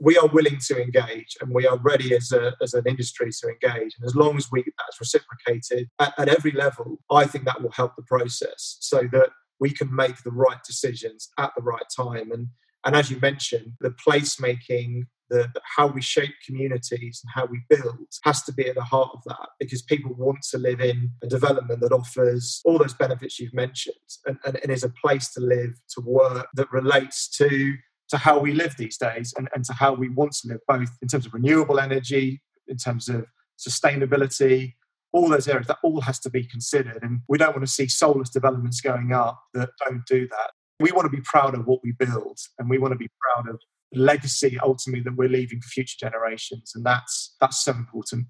we are willing to engage and we are ready as, a, as an industry to engage. And as long as we that's reciprocated at, at every level, I think that will help the process so that we can make the right decisions at the right time. And and as you mentioned, the placemaking, the, the, how we shape communities and how we build has to be at the heart of that because people want to live in a development that offers all those benefits you've mentioned and, and, and is a place to live, to work that relates to to how we live these days and, and to how we want to live, both in terms of renewable energy, in terms of sustainability, all those areas, that all has to be considered. And we don't want to see soulless developments going up that don't do that. We want to be proud of what we build and we want to be proud of the legacy ultimately that we're leaving for future generations. And that's that's so important.